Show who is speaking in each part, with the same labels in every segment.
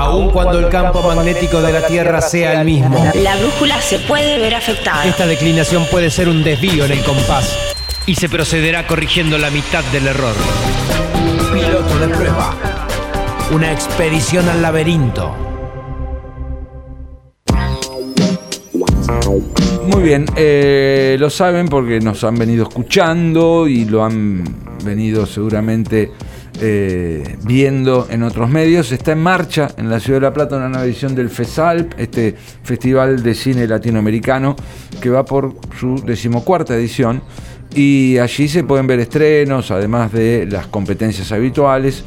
Speaker 1: aun cuando el campo magnético de la Tierra sea el mismo.
Speaker 2: La brújula se puede ver afectada.
Speaker 1: Esta declinación puede ser un desvío en el compás y se procederá corrigiendo la mitad del error. Piloto de prueba. Una expedición al laberinto.
Speaker 3: Muy bien, eh, lo saben porque nos han venido escuchando y lo han venido seguramente eh, viendo en otros medios. Está en marcha en la Ciudad de La Plata una nueva edición del FESALP, este Festival de Cine Latinoamericano, que va por su decimocuarta edición. Y allí se pueden ver estrenos, además de las competencias habituales.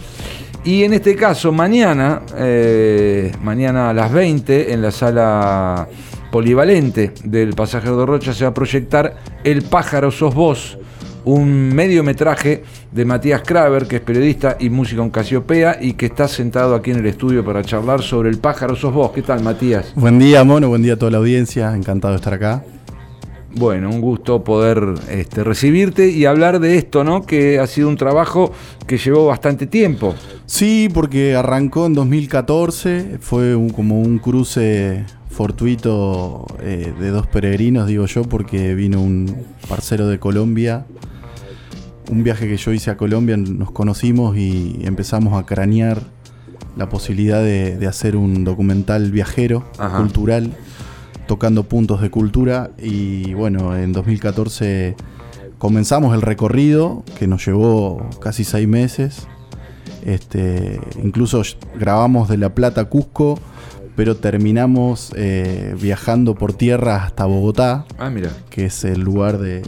Speaker 3: Y en este caso, mañana, eh, mañana a las 20, en la sala polivalente del Pasajero de Rocha, se va a proyectar El pájaro sos vos, un mediometraje de Matías Kraver, que es periodista y músico en Casiopea y que está sentado aquí en el estudio para charlar sobre El pájaro sos vos. ¿Qué tal, Matías?
Speaker 4: Buen día, Mono, buen día a toda la audiencia, encantado de estar acá.
Speaker 3: Bueno, un gusto poder este, recibirte y hablar de esto, ¿no? Que ha sido un trabajo que llevó bastante tiempo.
Speaker 4: Sí, porque arrancó en 2014, fue un- como un cruce fortuito eh, de dos peregrinos, digo yo, porque vino un parcero de Colombia. Un viaje que yo hice a Colombia, nos conocimos y empezamos a cranear la posibilidad de, de hacer un documental viajero,
Speaker 3: Ajá.
Speaker 4: cultural, tocando puntos de cultura. Y bueno, en 2014 comenzamos el recorrido, que nos llevó casi seis meses. Este, incluso grabamos de La Plata a Cusco, pero terminamos eh, viajando por tierra hasta Bogotá,
Speaker 3: Ah, mira.
Speaker 4: que es el lugar de-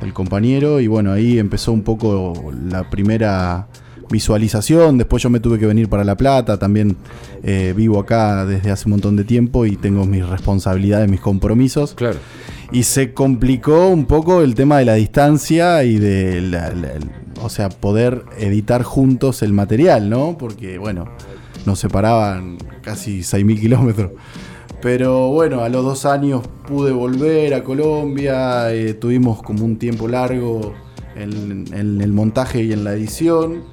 Speaker 4: del compañero. Y bueno, ahí empezó un poco la primera visualización. Después yo me tuve que venir para La Plata. También eh, vivo acá desde hace un montón de tiempo y tengo mis responsabilidades, mis compromisos.
Speaker 3: Claro.
Speaker 4: Y se complicó un poco el tema de la distancia y de la, la- o sea, poder editar juntos el material, ¿no? Porque, bueno, nos separaban casi 6.000 kilómetros. Pero bueno, a los dos años pude volver a Colombia, eh, tuvimos como un tiempo largo en, en el montaje y en la edición.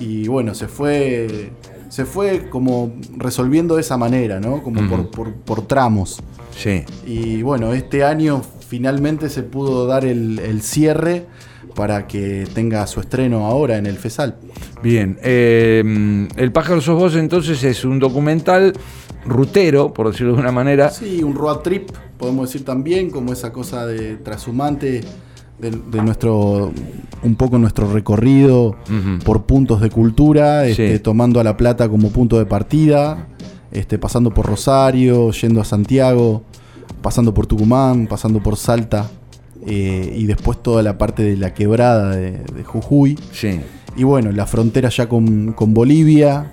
Speaker 4: Y bueno, se fue, se fue como resolviendo de esa manera, ¿no? Como por, por- por tramos.
Speaker 3: Sí.
Speaker 4: Y bueno, este año finalmente se pudo dar el, el cierre para que tenga su estreno ahora en el FESAL.
Speaker 3: Bien. eh, el pájaro sos vos entonces es un documental rutero, por decirlo de una manera.
Speaker 4: Sí, un road trip, podemos decir también, como esa cosa de trashumante de, de nuestro, un poco nuestro recorrido por puntos de cultura, este,
Speaker 3: Sí.
Speaker 4: tomando a La Plata como punto de partida, este, pasando por Rosario, yendo a Santiago, pasando por Tucumán, pasando por Salta, eh, y después toda la parte de la quebrada de, de Jujuy.
Speaker 3: Sí.
Speaker 4: Y bueno, la frontera ya con, con Bolivia,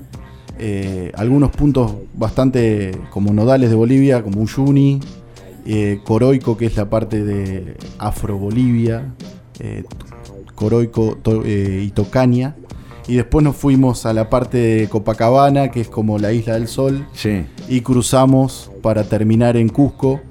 Speaker 4: eh, algunos puntos bastante como nodales de Bolivia, como Uyuni, eh, Coroico, que es la parte de Afro-Bolivia, eh, Coroico to- y Tocania. Y después nos fuimos a la parte de Copacabana, que es como la Isla del Sol,
Speaker 3: Sí.
Speaker 4: y cruzamos para terminar en Cusco.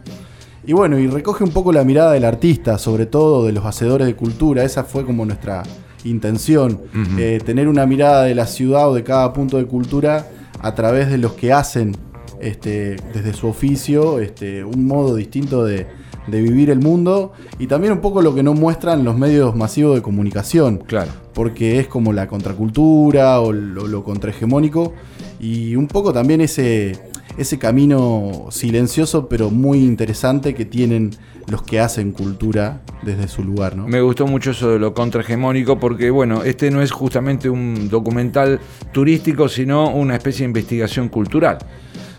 Speaker 4: Y bueno, y recoge un poco la mirada del artista, sobre todo de los hacedores de cultura. Esa fue como nuestra intención, eh, tener una mirada de la ciudad o de cada punto de cultura a través de los que hacen este, desde su oficio este, un modo distinto de, de vivir el mundo y también un poco lo que no muestran los medios masivos de comunicación
Speaker 3: Claro.
Speaker 4: porque es como la contracultura o lo, lo contrahegemónico y un poco también ese, ese camino silencioso pero muy interesante que tienen los que hacen cultura desde su lugar, ¿no?
Speaker 3: Me gustó mucho eso de lo contrahegemónico porque, bueno, este no es justamente un documental turístico, sino una especie de investigación cultural.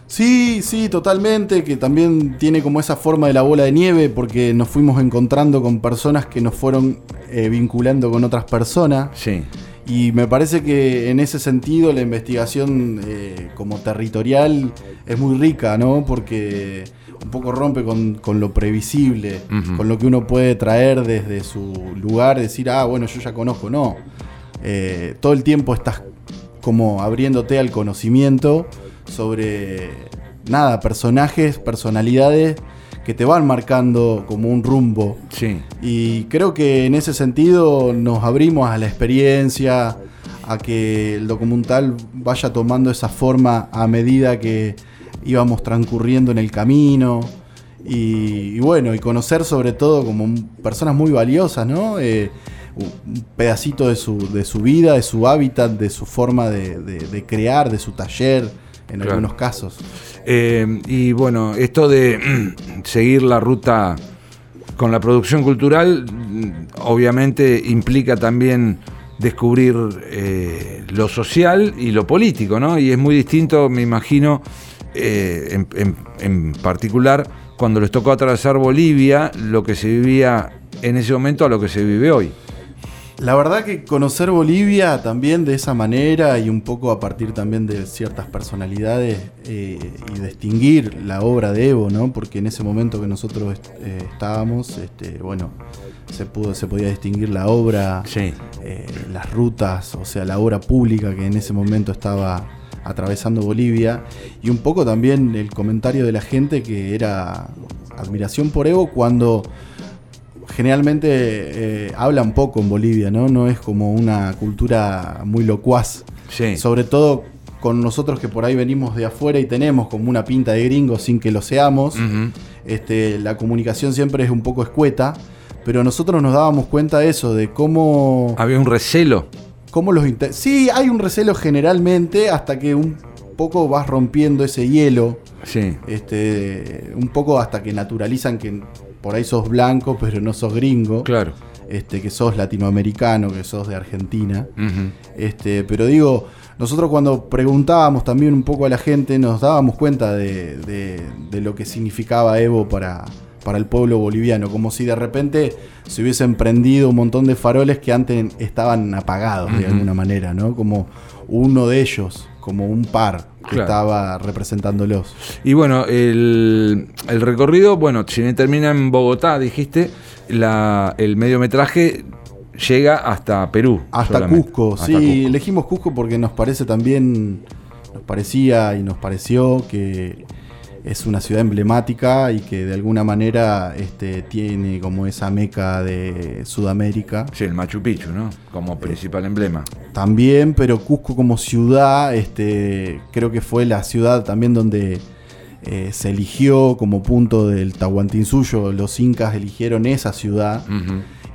Speaker 4: Sí, sí, totalmente, que también tiene como esa forma de la bola de nieve porque nos fuimos encontrando con personas que nos fueron eh, vinculando con otras personas.
Speaker 3: Sí.
Speaker 4: Y me parece que en ese sentido la investigación eh, como territorial es muy rica, ¿no? Porque un poco rompe con, con lo previsible, con lo que uno puede traer desde su lugar, decir, ah, bueno, yo ya conozco, no. Eh, todo el tiempo estás como abriéndote al conocimiento sobre, nada, personajes, personalidades que te van marcando como un rumbo.
Speaker 3: Sí.
Speaker 4: Y creo que en ese sentido nos abrimos a la experiencia, a que el documental vaya tomando esa forma a medida que íbamos transcurriendo en el camino. Y, y bueno, y conocer sobre todo como personas muy valiosas, ¿no? Eh, un pedacito de su, de su vida, de su hábitat, de su forma de, de- de crear, de su taller, en
Speaker 3: Claro.
Speaker 4: algunos casos.
Speaker 3: Eh, y bueno, esto de seguir la ruta con la producción cultural, mm, obviamente implica también descubrir eh, lo social y lo político, ¿no? Y es muy distinto, me imagino, eh, en, en- en particular, cuando les tocó atravesar Bolivia, lo que se vivía en ese momento a lo que se vive hoy.
Speaker 4: La verdad que conocer Bolivia también de esa manera y un poco a partir también de ciertas personalidades eh, y distinguir la obra de Evo, ¿no? Porque en ese momento que nosotros est- eh, estábamos, este, bueno, se pudo, se podía distinguir la obra,
Speaker 3: Sí.
Speaker 4: eh, las rutas, o sea, la obra pública que en ese momento estaba atravesando Bolivia y un poco también el comentario de la gente que era admiración por Evo cuando generalmente eh, hablan poco en Bolivia, ¿no? No es como una cultura muy locuaz.
Speaker 3: Sí.
Speaker 4: Sobre todo con nosotros que por ahí venimos de afuera y tenemos como una pinta de gringos sin que lo seamos. Este, la comunicación siempre es un poco escueta. Pero nosotros nos dábamos cuenta de eso, de cómo,
Speaker 3: Había un recelo.
Speaker 4: cómo los... Sí, hay un recelo generalmente hasta que un poco vas rompiendo ese hielo
Speaker 3: Sí.
Speaker 4: este, un poco hasta que naturalizan que por ahí sos blanco, pero no sos gringo,
Speaker 3: Claro.
Speaker 4: este, que sos latinoamericano, que sos de Argentina. Este, pero digo, nosotros cuando preguntábamos también un poco a la gente, nos dábamos cuenta de, de- de lo que significaba Evo para, para el pueblo boliviano, como si de repente se hubiesen prendido un montón de faroles que antes estaban apagados de alguna manera, ¿no? Como uno de ellos, como un par que
Speaker 3: Claro.
Speaker 4: estaba representándolos.
Speaker 3: Y bueno, el, el recorrido, bueno, si termina en Bogotá, dijiste, la, el mediometraje llega hasta Perú.
Speaker 4: Hasta
Speaker 3: solamente.
Speaker 4: Cusco,
Speaker 3: Hasta
Speaker 4: sí,
Speaker 3: Cusco.
Speaker 4: elegimos Cusco porque nos parece también, nos parecía y nos pareció que es una ciudad emblemática y que de alguna manera este, tiene como esa meca de Sudamérica.
Speaker 3: Sí, el Machu Picchu, ¿no? Como principal emblema.
Speaker 4: También, pero Cusco como ciudad, este, creo que fue la ciudad también donde eh, se eligió como punto del Tahuantinsuyo, los incas eligieron esa ciudad.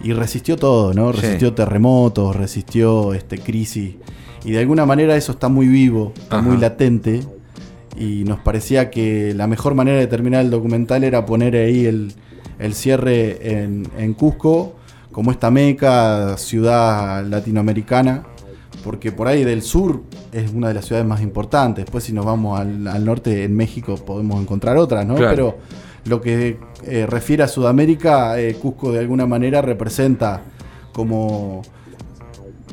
Speaker 4: Y resistió todo, ¿no?
Speaker 3: Sí.
Speaker 4: Resistió terremotos, resistió este, crisis. Y de alguna manera eso está muy vivo, está
Speaker 3: Ajá.
Speaker 4: muy latente. Y nos parecía que la mejor manera de terminar el documental era poner ahí el, el cierre en, en Cusco, como esta meca, ciudad latinoamericana. Porque por ahí del sur es una de las ciudades más importantes. Después si nos vamos al, al norte, en México, podemos encontrar otras, ¿no?
Speaker 3: Claro.
Speaker 4: Pero lo que eh, refiere a Sudamérica, eh, Cusco de alguna manera representa como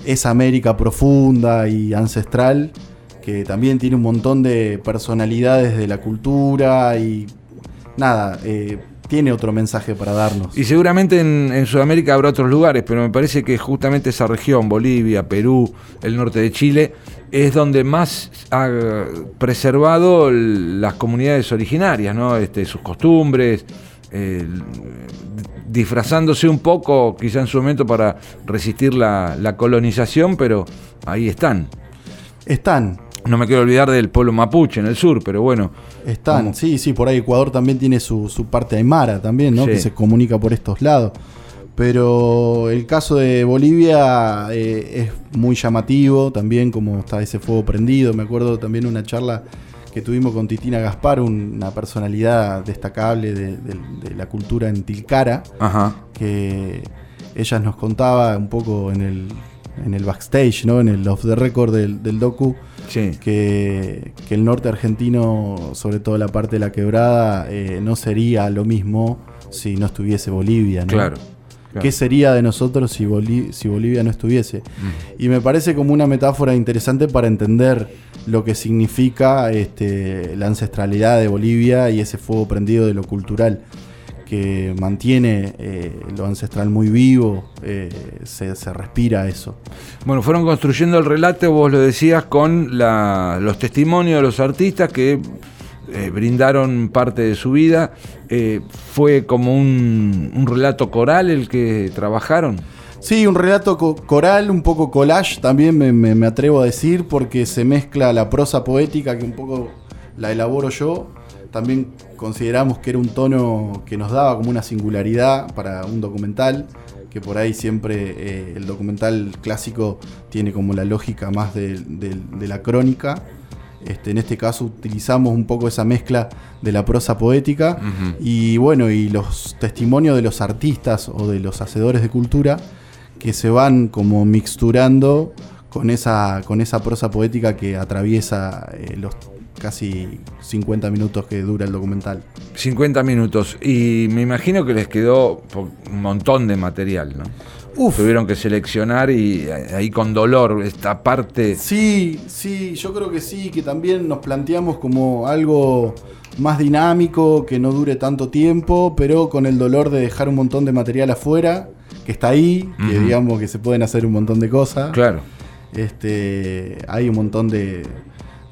Speaker 4: esa América profunda y ancestral que también tiene un montón de personalidades de la cultura y nada, eh, tiene otro mensaje para darnos.
Speaker 3: Y seguramente en, en Sudamérica habrá otros lugares, pero me parece que justamente esa región, Bolivia, Perú, el norte de Chile, es donde más ha preservado las comunidades originarias, ¿no? Este, sus costumbres, eh, disfrazándose un poco, quizá en su momento para resistir la, la colonización, pero ahí están.
Speaker 4: Están,
Speaker 3: No me quiero olvidar del pueblo mapuche en el sur, pero bueno.
Speaker 4: están, sí, sí, por ahí Ecuador también tiene su, su parte aymara también, ¿no?
Speaker 3: Sí.
Speaker 4: Que se comunica por estos lados. Pero el caso de Bolivia eh, es muy llamativo también, como está ese fuego prendido. Me acuerdo también una charla que tuvimos con Titina Gaspar, una personalidad destacable de, de- de la cultura en Tilcara,
Speaker 3: Ajá.
Speaker 4: que ella nos contaba un poco en el, en el backstage, ¿no? en el off the record del, del docu,
Speaker 3: Sí.
Speaker 4: que, que el norte argentino, sobre todo la parte de la quebrada, eh, no sería lo mismo si no estuviese Bolivia. ¿no?
Speaker 3: Claro. claro.
Speaker 4: ¿Qué sería de nosotros si, Boli- si Bolivia no estuviese?
Speaker 3: Mm.
Speaker 4: Y me parece como una metáfora interesante para entender lo que significa este, la ancestralidad de Bolivia y ese fuego prendido de lo cultural que mantiene eh, lo ancestral muy vivo, eh, se, se respira eso.
Speaker 3: Bueno, fueron construyendo el relato, vos lo decías, con la- los testimonios de los artistas que eh, brindaron parte de su vida. ¿Fue como un, un relato coral el que trabajaron?
Speaker 4: Sí, un relato co- coral, un poco collage, también me, me- me atrevo a decir, porque se mezcla la prosa poética, que un poco la elaboro yo. También consideramos que era un tono que nos daba como una singularidad para un documental, que por ahí siempre eh, el documental clásico tiene como la lógica más de, de- de la crónica. Este, en este caso utilizamos un poco esa mezcla de la prosa poética y bueno, y los testimonios de los artistas o de los hacedores de cultura que se van como mixturando con esa, con esa prosa poética que atraviesa eh, los casi 50 minutos que dura el documental.
Speaker 3: 50 minutos. Y me imagino que les quedó un montón de material, ¿no?
Speaker 4: Uf.
Speaker 3: Tuvieron que seleccionar y ahí con dolor esta parte.
Speaker 4: Sí, sí, yo creo que sí, que también nos planteamos como algo más dinámico, que no dure tanto tiempo, pero con el dolor de dejar un montón de material afuera, que está ahí, que digamos que se pueden hacer un montón de cosas.
Speaker 3: Claro.
Speaker 4: Este, hay un montón de,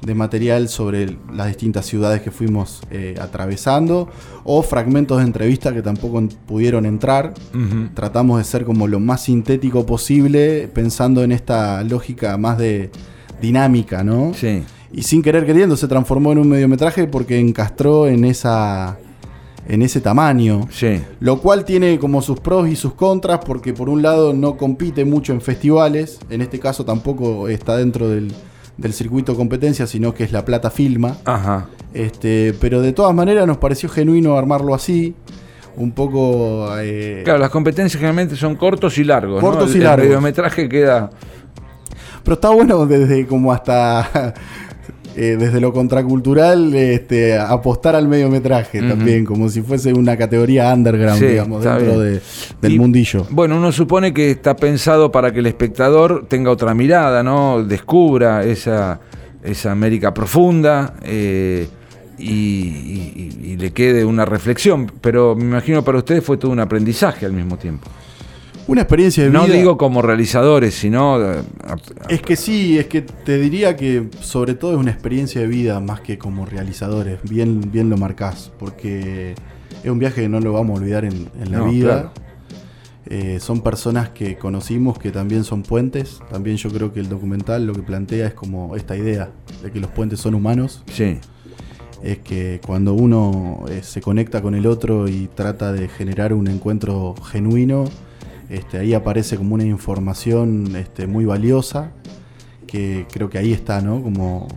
Speaker 4: de material sobre las distintas ciudades que fuimos eh, atravesando o fragmentos de entrevistas que tampoco pudieron entrar. Tratamos de ser como lo más sintético posible, pensando en esta lógica más de dinámica, ¿no?
Speaker 3: Sí.
Speaker 4: Y sin querer queriendo se transformó en un mediometraje porque encastró en esa en ese tamaño.
Speaker 3: Sí.
Speaker 4: Lo cual tiene como sus pros y sus contras, porque por un lado no compite mucho en festivales, en este caso tampoco está dentro del, del circuito competencia, sino que es La Plata Filma.
Speaker 3: Ajá.
Speaker 4: Este, pero de todas maneras nos pareció genuino armarlo así, un poco... eh,
Speaker 3: Claro, las competencias generalmente son cortos y largos. ¿no?
Speaker 4: Cortos y
Speaker 3: El-
Speaker 4: largos.
Speaker 3: El mediometraje queda.
Speaker 4: Pero está bueno desde como hasta... eh, desde lo contracultural, este, apostar al mediometraje
Speaker 3: Ujú.
Speaker 4: también, como si fuese una categoría underground,
Speaker 3: Sí,
Speaker 4: digamos, dentro de- del
Speaker 3: Y,
Speaker 4: mundillo.
Speaker 3: Bueno, uno supone que está pensado para que el espectador tenga otra mirada, ¿no? Descubra esa, esa América profunda eh, y- y le quede una reflexión. Pero me imagino para ustedes fue todo un aprendizaje al mismo tiempo.
Speaker 4: Una experiencia de
Speaker 3: No
Speaker 4: vida.
Speaker 3: digo como realizadores, sino. eh,
Speaker 4: Es que sí, es que te diría que sobre todo es una experiencia de vida más que como realizadores. Bien, bien lo marcás, porque es un viaje que no lo vamos a olvidar en, en la
Speaker 3: No,
Speaker 4: vida.
Speaker 3: claro.
Speaker 4: Eh, son personas que conocimos que también son puentes. También yo creo que el documental lo que plantea es como esta idea de que los puentes son humanos.
Speaker 3: sí,
Speaker 4: Es que cuando uno eh, se conecta con el otro y trata de generar un encuentro genuino, este, ahí aparece como una información este, muy valiosa, que creo que ahí está, ¿no? Como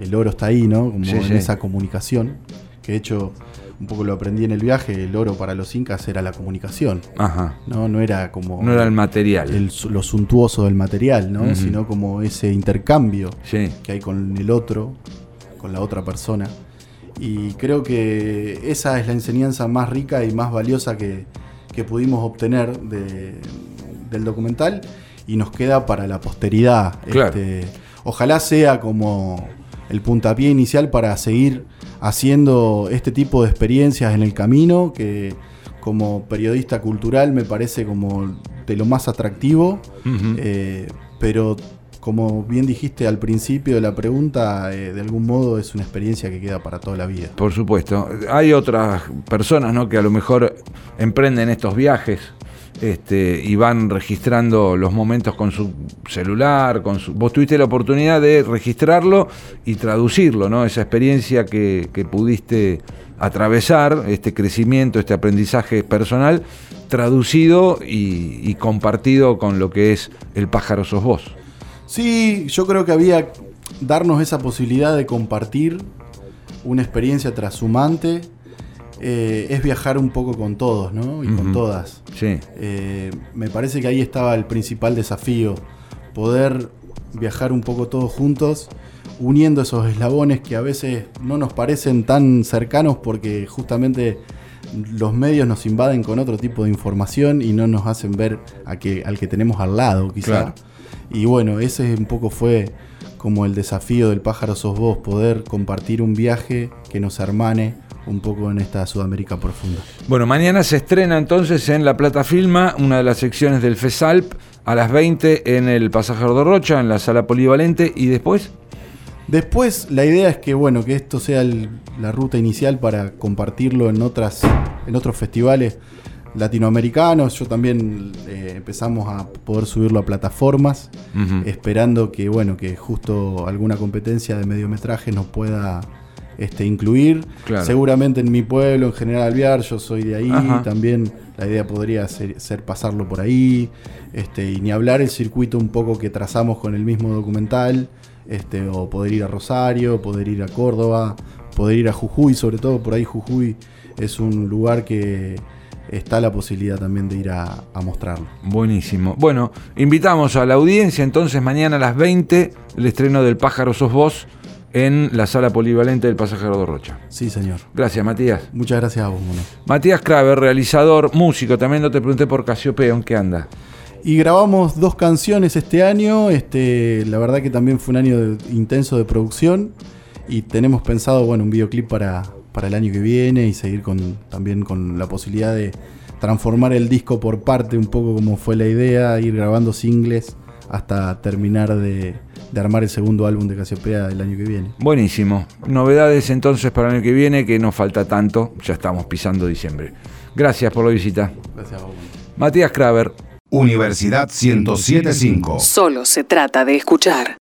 Speaker 4: el oro está ahí, ¿no? Como
Speaker 3: Sí,
Speaker 4: en
Speaker 3: sí.
Speaker 4: esa comunicación, que de hecho un poco lo aprendí en el viaje, el oro para los incas era la comunicación,
Speaker 3: ajá.
Speaker 4: ¿no? No era como
Speaker 3: No era el material.
Speaker 4: el lo suntuoso del material, ¿no? Sino como ese intercambio
Speaker 3: Sí,
Speaker 4: que hay con el otro, con la otra persona. Y creo que esa es la enseñanza más rica y más valiosa que, que pudimos obtener de- del documental y nos queda para la posteridad.
Speaker 3: Claro.
Speaker 4: Este, ojalá sea como el puntapié inicial para seguir haciendo este tipo de experiencias en el camino, que como periodista cultural me parece como de lo más atractivo. Eh, pero como bien dijiste al principio de la pregunta, eh, de algún modo es una experiencia que queda para toda la vida.
Speaker 3: Por supuesto. Hay otras personas ¿no? que a lo mejor emprenden estos viajes este, y van registrando los momentos con su celular. Con su... Vos tuviste la oportunidad de registrarlo y traducirlo, ¿no? esa experiencia que, pudiste atravesar, este crecimiento, este aprendizaje personal, traducido y compartido con lo que es el pájaro sos vos.
Speaker 4: Sí, yo creo que había darnos esa posibilidad de compartir una experiencia trashumante. eh, es viajar un poco con todos, ¿no? Y con todas.
Speaker 3: Sí,
Speaker 4: Eh, me parece que ahí estaba el principal desafío, poder viajar un poco todos juntos, uniendo esos eslabones que a veces no nos parecen tan cercanos porque justamente los medios nos invaden con otro tipo de información y no nos hacen ver a que, al que tenemos al lado, quizá.
Speaker 3: Claro.
Speaker 4: Y bueno, ese un poco fue como el desafío del pájaro sos vos, poder compartir un viaje que nos hermane un poco en esta Sudamérica profunda.
Speaker 3: Bueno, mañana se estrena entonces en La Plata Filma, una de las secciones del FESALP, a las 20 en el Pasajero de Rocha, en la sala polivalente, y después,
Speaker 4: Después, la idea es que, bueno, que esto sea el- la ruta inicial para compartirlo en, otras, en otros festivales latinoamericanos. Yo también eh, empezamos a poder subirlo a plataformas, esperando que, bueno, que justo alguna competencia de mediometraje nos pueda este, incluir.
Speaker 3: Claro.
Speaker 4: Seguramente en mi pueblo, en General Alvear, yo soy de ahí,
Speaker 3: Ajá.
Speaker 4: también la idea podría ser, ser pasarlo por ahí, este, y ni hablar el circuito un poco que trazamos con el mismo documental, este, o poder ir a Rosario, poder ir a Córdoba, poder ir a Jujuy, sobre todo por ahí Jujuy es un lugar que está la posibilidad también de ir a, a mostrarlo.
Speaker 3: Buenísimo. Bueno, invitamos a la audiencia entonces mañana a las 20 el estreno del Pájaro Sos Vos en la sala polivalente del Pasajero de Rocha.
Speaker 4: Sí, señor.
Speaker 3: Gracias, Matías.
Speaker 4: Muchas gracias a vos, Mono.
Speaker 3: Matías Kraver, realizador, músico. También no te pregunté por Casiopeo, ¿en qué anda?
Speaker 4: Y grabamos dos canciones este año. Este, la verdad que también fue un año de- intenso de producción. Y tenemos pensado, bueno, un videoclip para, para el año que viene y seguir con, también con la posibilidad de transformar el disco por parte, un poco como fue la idea, ir grabando singles hasta terminar de, de armar el segundo álbum de Casiopea el año que viene.
Speaker 3: Buenísimo. Novedades entonces para el año que viene, que no falta tanto. Ya estamos pisando diciembre. Gracias por la visita.
Speaker 4: Gracias a vos.
Speaker 3: Matías Kraver.
Speaker 5: Universidad 1075.
Speaker 6: Solo se trata de escuchar.